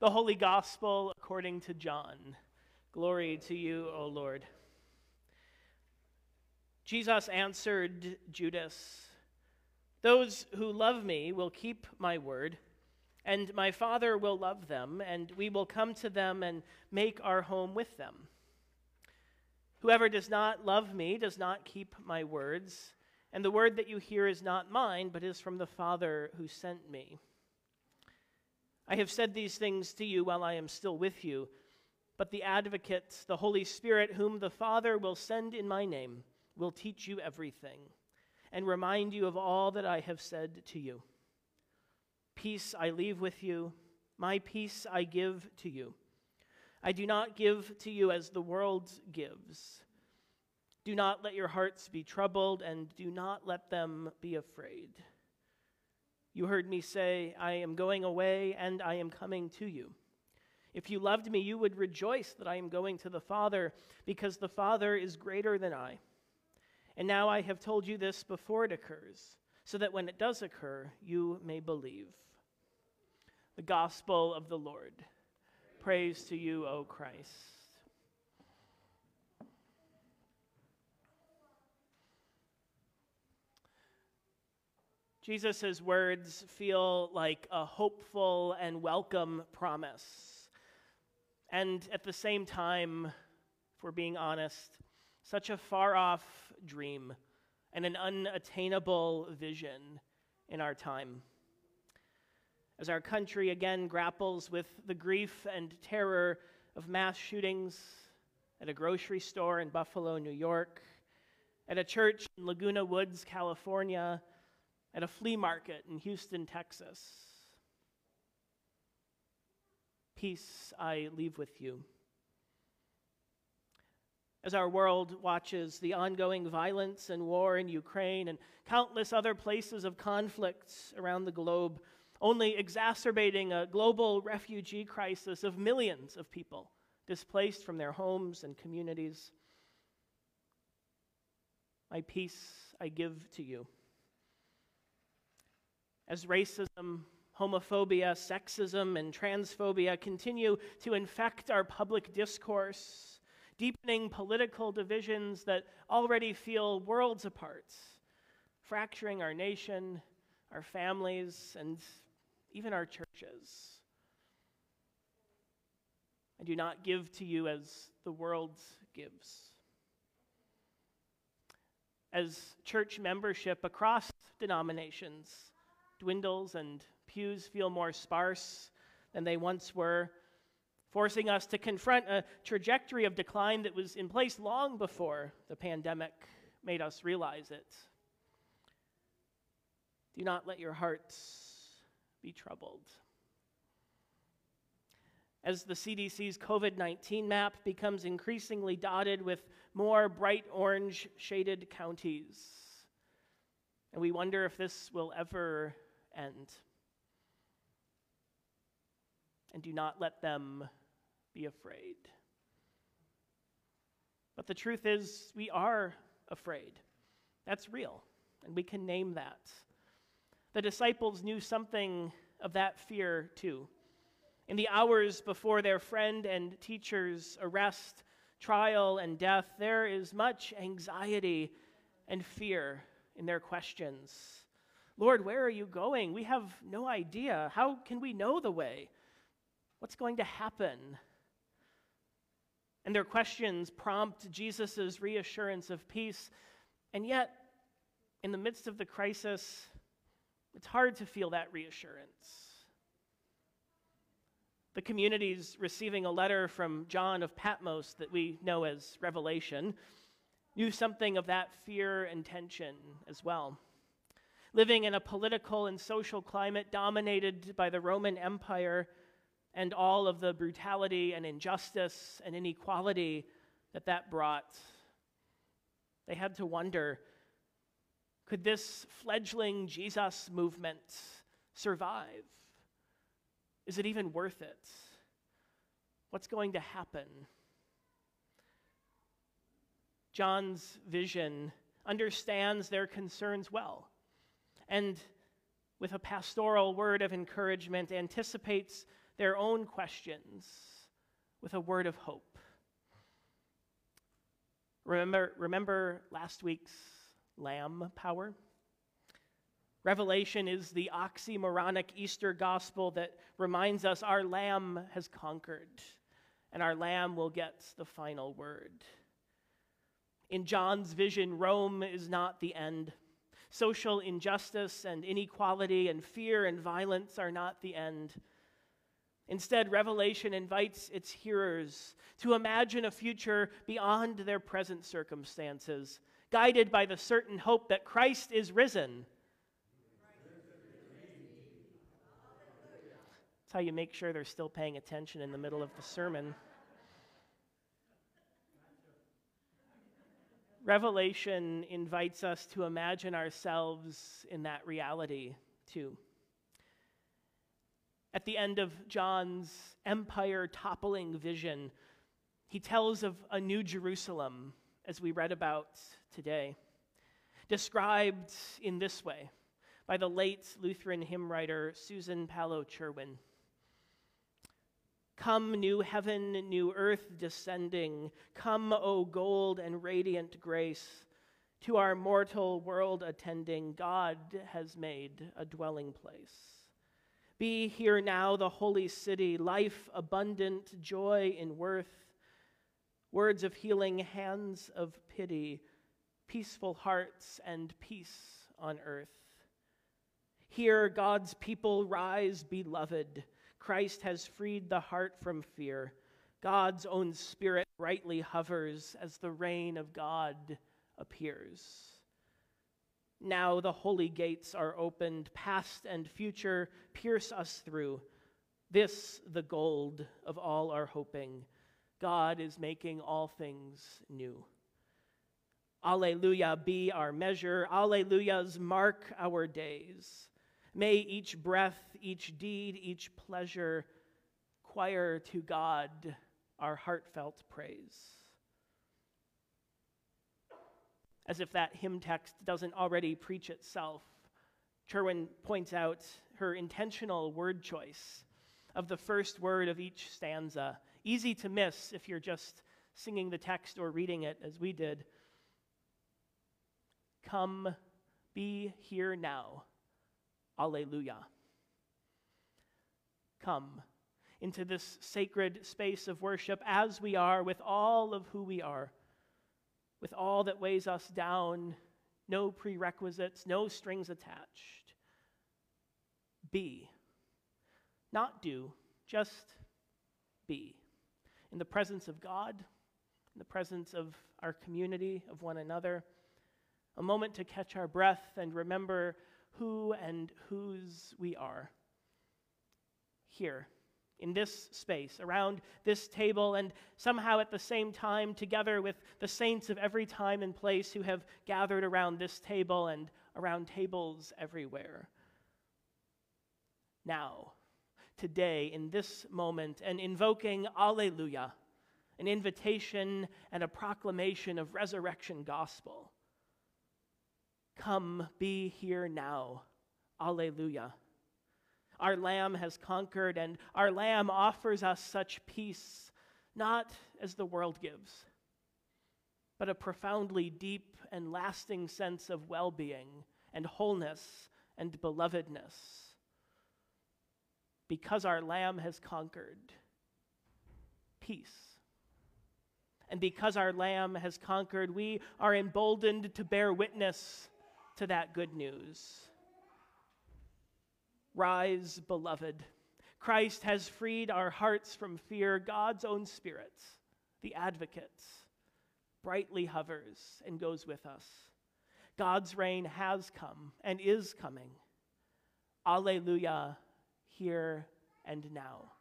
The Holy Gospel according to John. Glory to you, O Lord. Jesus answered Judas, Those who love me will keep my word, and my Father will love them, and we will come to them and make our home with them. Whoever does not love me does not keep my words, and the word that you hear is not mine, but is from the Father who sent me. I have said these things to you while I am still with you, but the advocate, the Holy Spirit, whom the Father will send in my name, will teach you everything and remind you of all that I have said to you. Peace I leave with you, my peace I give to you. I do not give to you as the world gives. Do not let your hearts be troubled, and do not let them be afraid. You heard me say, I am going away, and I am coming to you. If you loved me, you would rejoice that I am going to the Father, because the Father is greater than I. And now I have told you this before it occurs, so that when it does occur, you may believe. The Gospel of the Lord. Praise to you, O Christ. Jesus' words feel like a hopeful and welcome promise. And at the same time, if we're being honest, such a far off dream and an unattainable vision in our time. As our country again grapples with the grief and terror of mass shootings at a grocery store in Buffalo, New York, at a church in Laguna Woods, California, at a flea market in Houston, Texas. Peace I leave with you as our world watches the ongoing violence and war in Ukraine and countless other places of conflict around the globe, only exacerbating a global refugee crisis of millions of people displaced from their homes and communities. My peace I give to you. As racism, homophobia, sexism, and transphobia continue to infect our public discourse, deepening political divisions that already feel worlds apart, fracturing our nation, our families, and even our churches. I do not give to you as the world gives. As church membership across denominations dwindles and pews feel more sparse than they once were, forcing us to confront a trajectory of decline that was in place long before the pandemic made us realize it. Do not let your hearts be troubled. As the CDC's COVID 19 map becomes increasingly dotted with more bright orange shaded counties, and we wonder if this will ever end. And do not let them be afraid. But the truth is, we are afraid. That's real, and we can name that. The disciples knew something of that fear too. In the hours before their friend and teacher's arrest, trial, and death, there is much anxiety and fear in their questions. Lord, where are you going? We have no idea. How can we know the way? What's going to happen? and their questions prompt Jesus' reassurance of peace. And yet, in the midst of the crisis, it's hard to feel that reassurance. The communities receiving a letter from John of Patmos that we know as Revelation knew something of that fear and tension as well. Living in a political and social climate dominated by the Roman Empire, and all of the brutality and injustice and inequality that that brought. They had to wonder could this fledgling Jesus movement survive? Is it even worth it? What's going to happen? John's vision understands their concerns well and, with a pastoral word of encouragement, anticipates their own questions with a word of hope. Remember, remember last week's lamb power? Revelation is the oxymoronic Easter gospel that reminds us our lamb has conquered and our lamb will get the final word. In John's vision, Rome is not the end. Social injustice and inequality and fear and violence are not the end. Instead, Revelation invites its hearers to imagine a future beyond their present circumstances, guided by the certain hope that Christ is risen. That's how you make sure they're still paying attention in the middle of the sermon. Revelation invites us to imagine ourselves in that reality too. At the end of John's empire toppling vision, he tells of a new Jerusalem, as we read about today, described in this way by the late Lutheran hymn writer Susan Palo Cherwien. Come, new heaven, new earth descending. Come, O gold and radiant grace. To our mortal world attending, God has made a dwelling place. Be here now the holy city, life abundant, joy in worth, words of healing, hands of pity, peaceful hearts, and peace on earth. Here, God's people rise, beloved Christ has freed the heart from fear. God's own spirit brightly hovers as the reign of God appears. Now the holy gates are opened, past and future pierce us through. This, the gold of all our hoping. God is making all things new. Alleluia be our measure. Alleluias mark our days. May each breath, each deed, each pleasure choir to God our heartfelt praise. As if that hymn text doesn't already preach itself, Cherwien points out her intentional word choice of the first word of each stanza. Easy to miss if you're just singing the text or reading it as we did. Come, be here now. Alleluia. Come into this sacred space of worship as we are, with all of who we are, with all that weighs us down, no prerequisites, no strings attached. Be. Not do, just be. In the presence of God, in the presence of our community, of one another. A moment to catch our breath and remember who and whose we are. Here, in this space, around this table, and somehow at the same time, together with the saints of every time and place who have gathered around this table and around tables everywhere. Now, today, in this moment, and invoking Alleluia, an invitation and a proclamation of resurrection gospel. Come, be here now. Alleluia. Our Lamb has conquered, and our Lamb offers us such peace, not as the world gives, but a profoundly deep and lasting sense of well being and wholeness and belovedness. Because our Lamb has conquered, peace. And because our Lamb has conquered, we are emboldened to bear witness to that good news. Rise, beloved. Christ has freed our hearts from fear. God's own Spirit, the advocate, brightly hovers and goes with us. God's reign has come and is coming. Alleluia, here and now.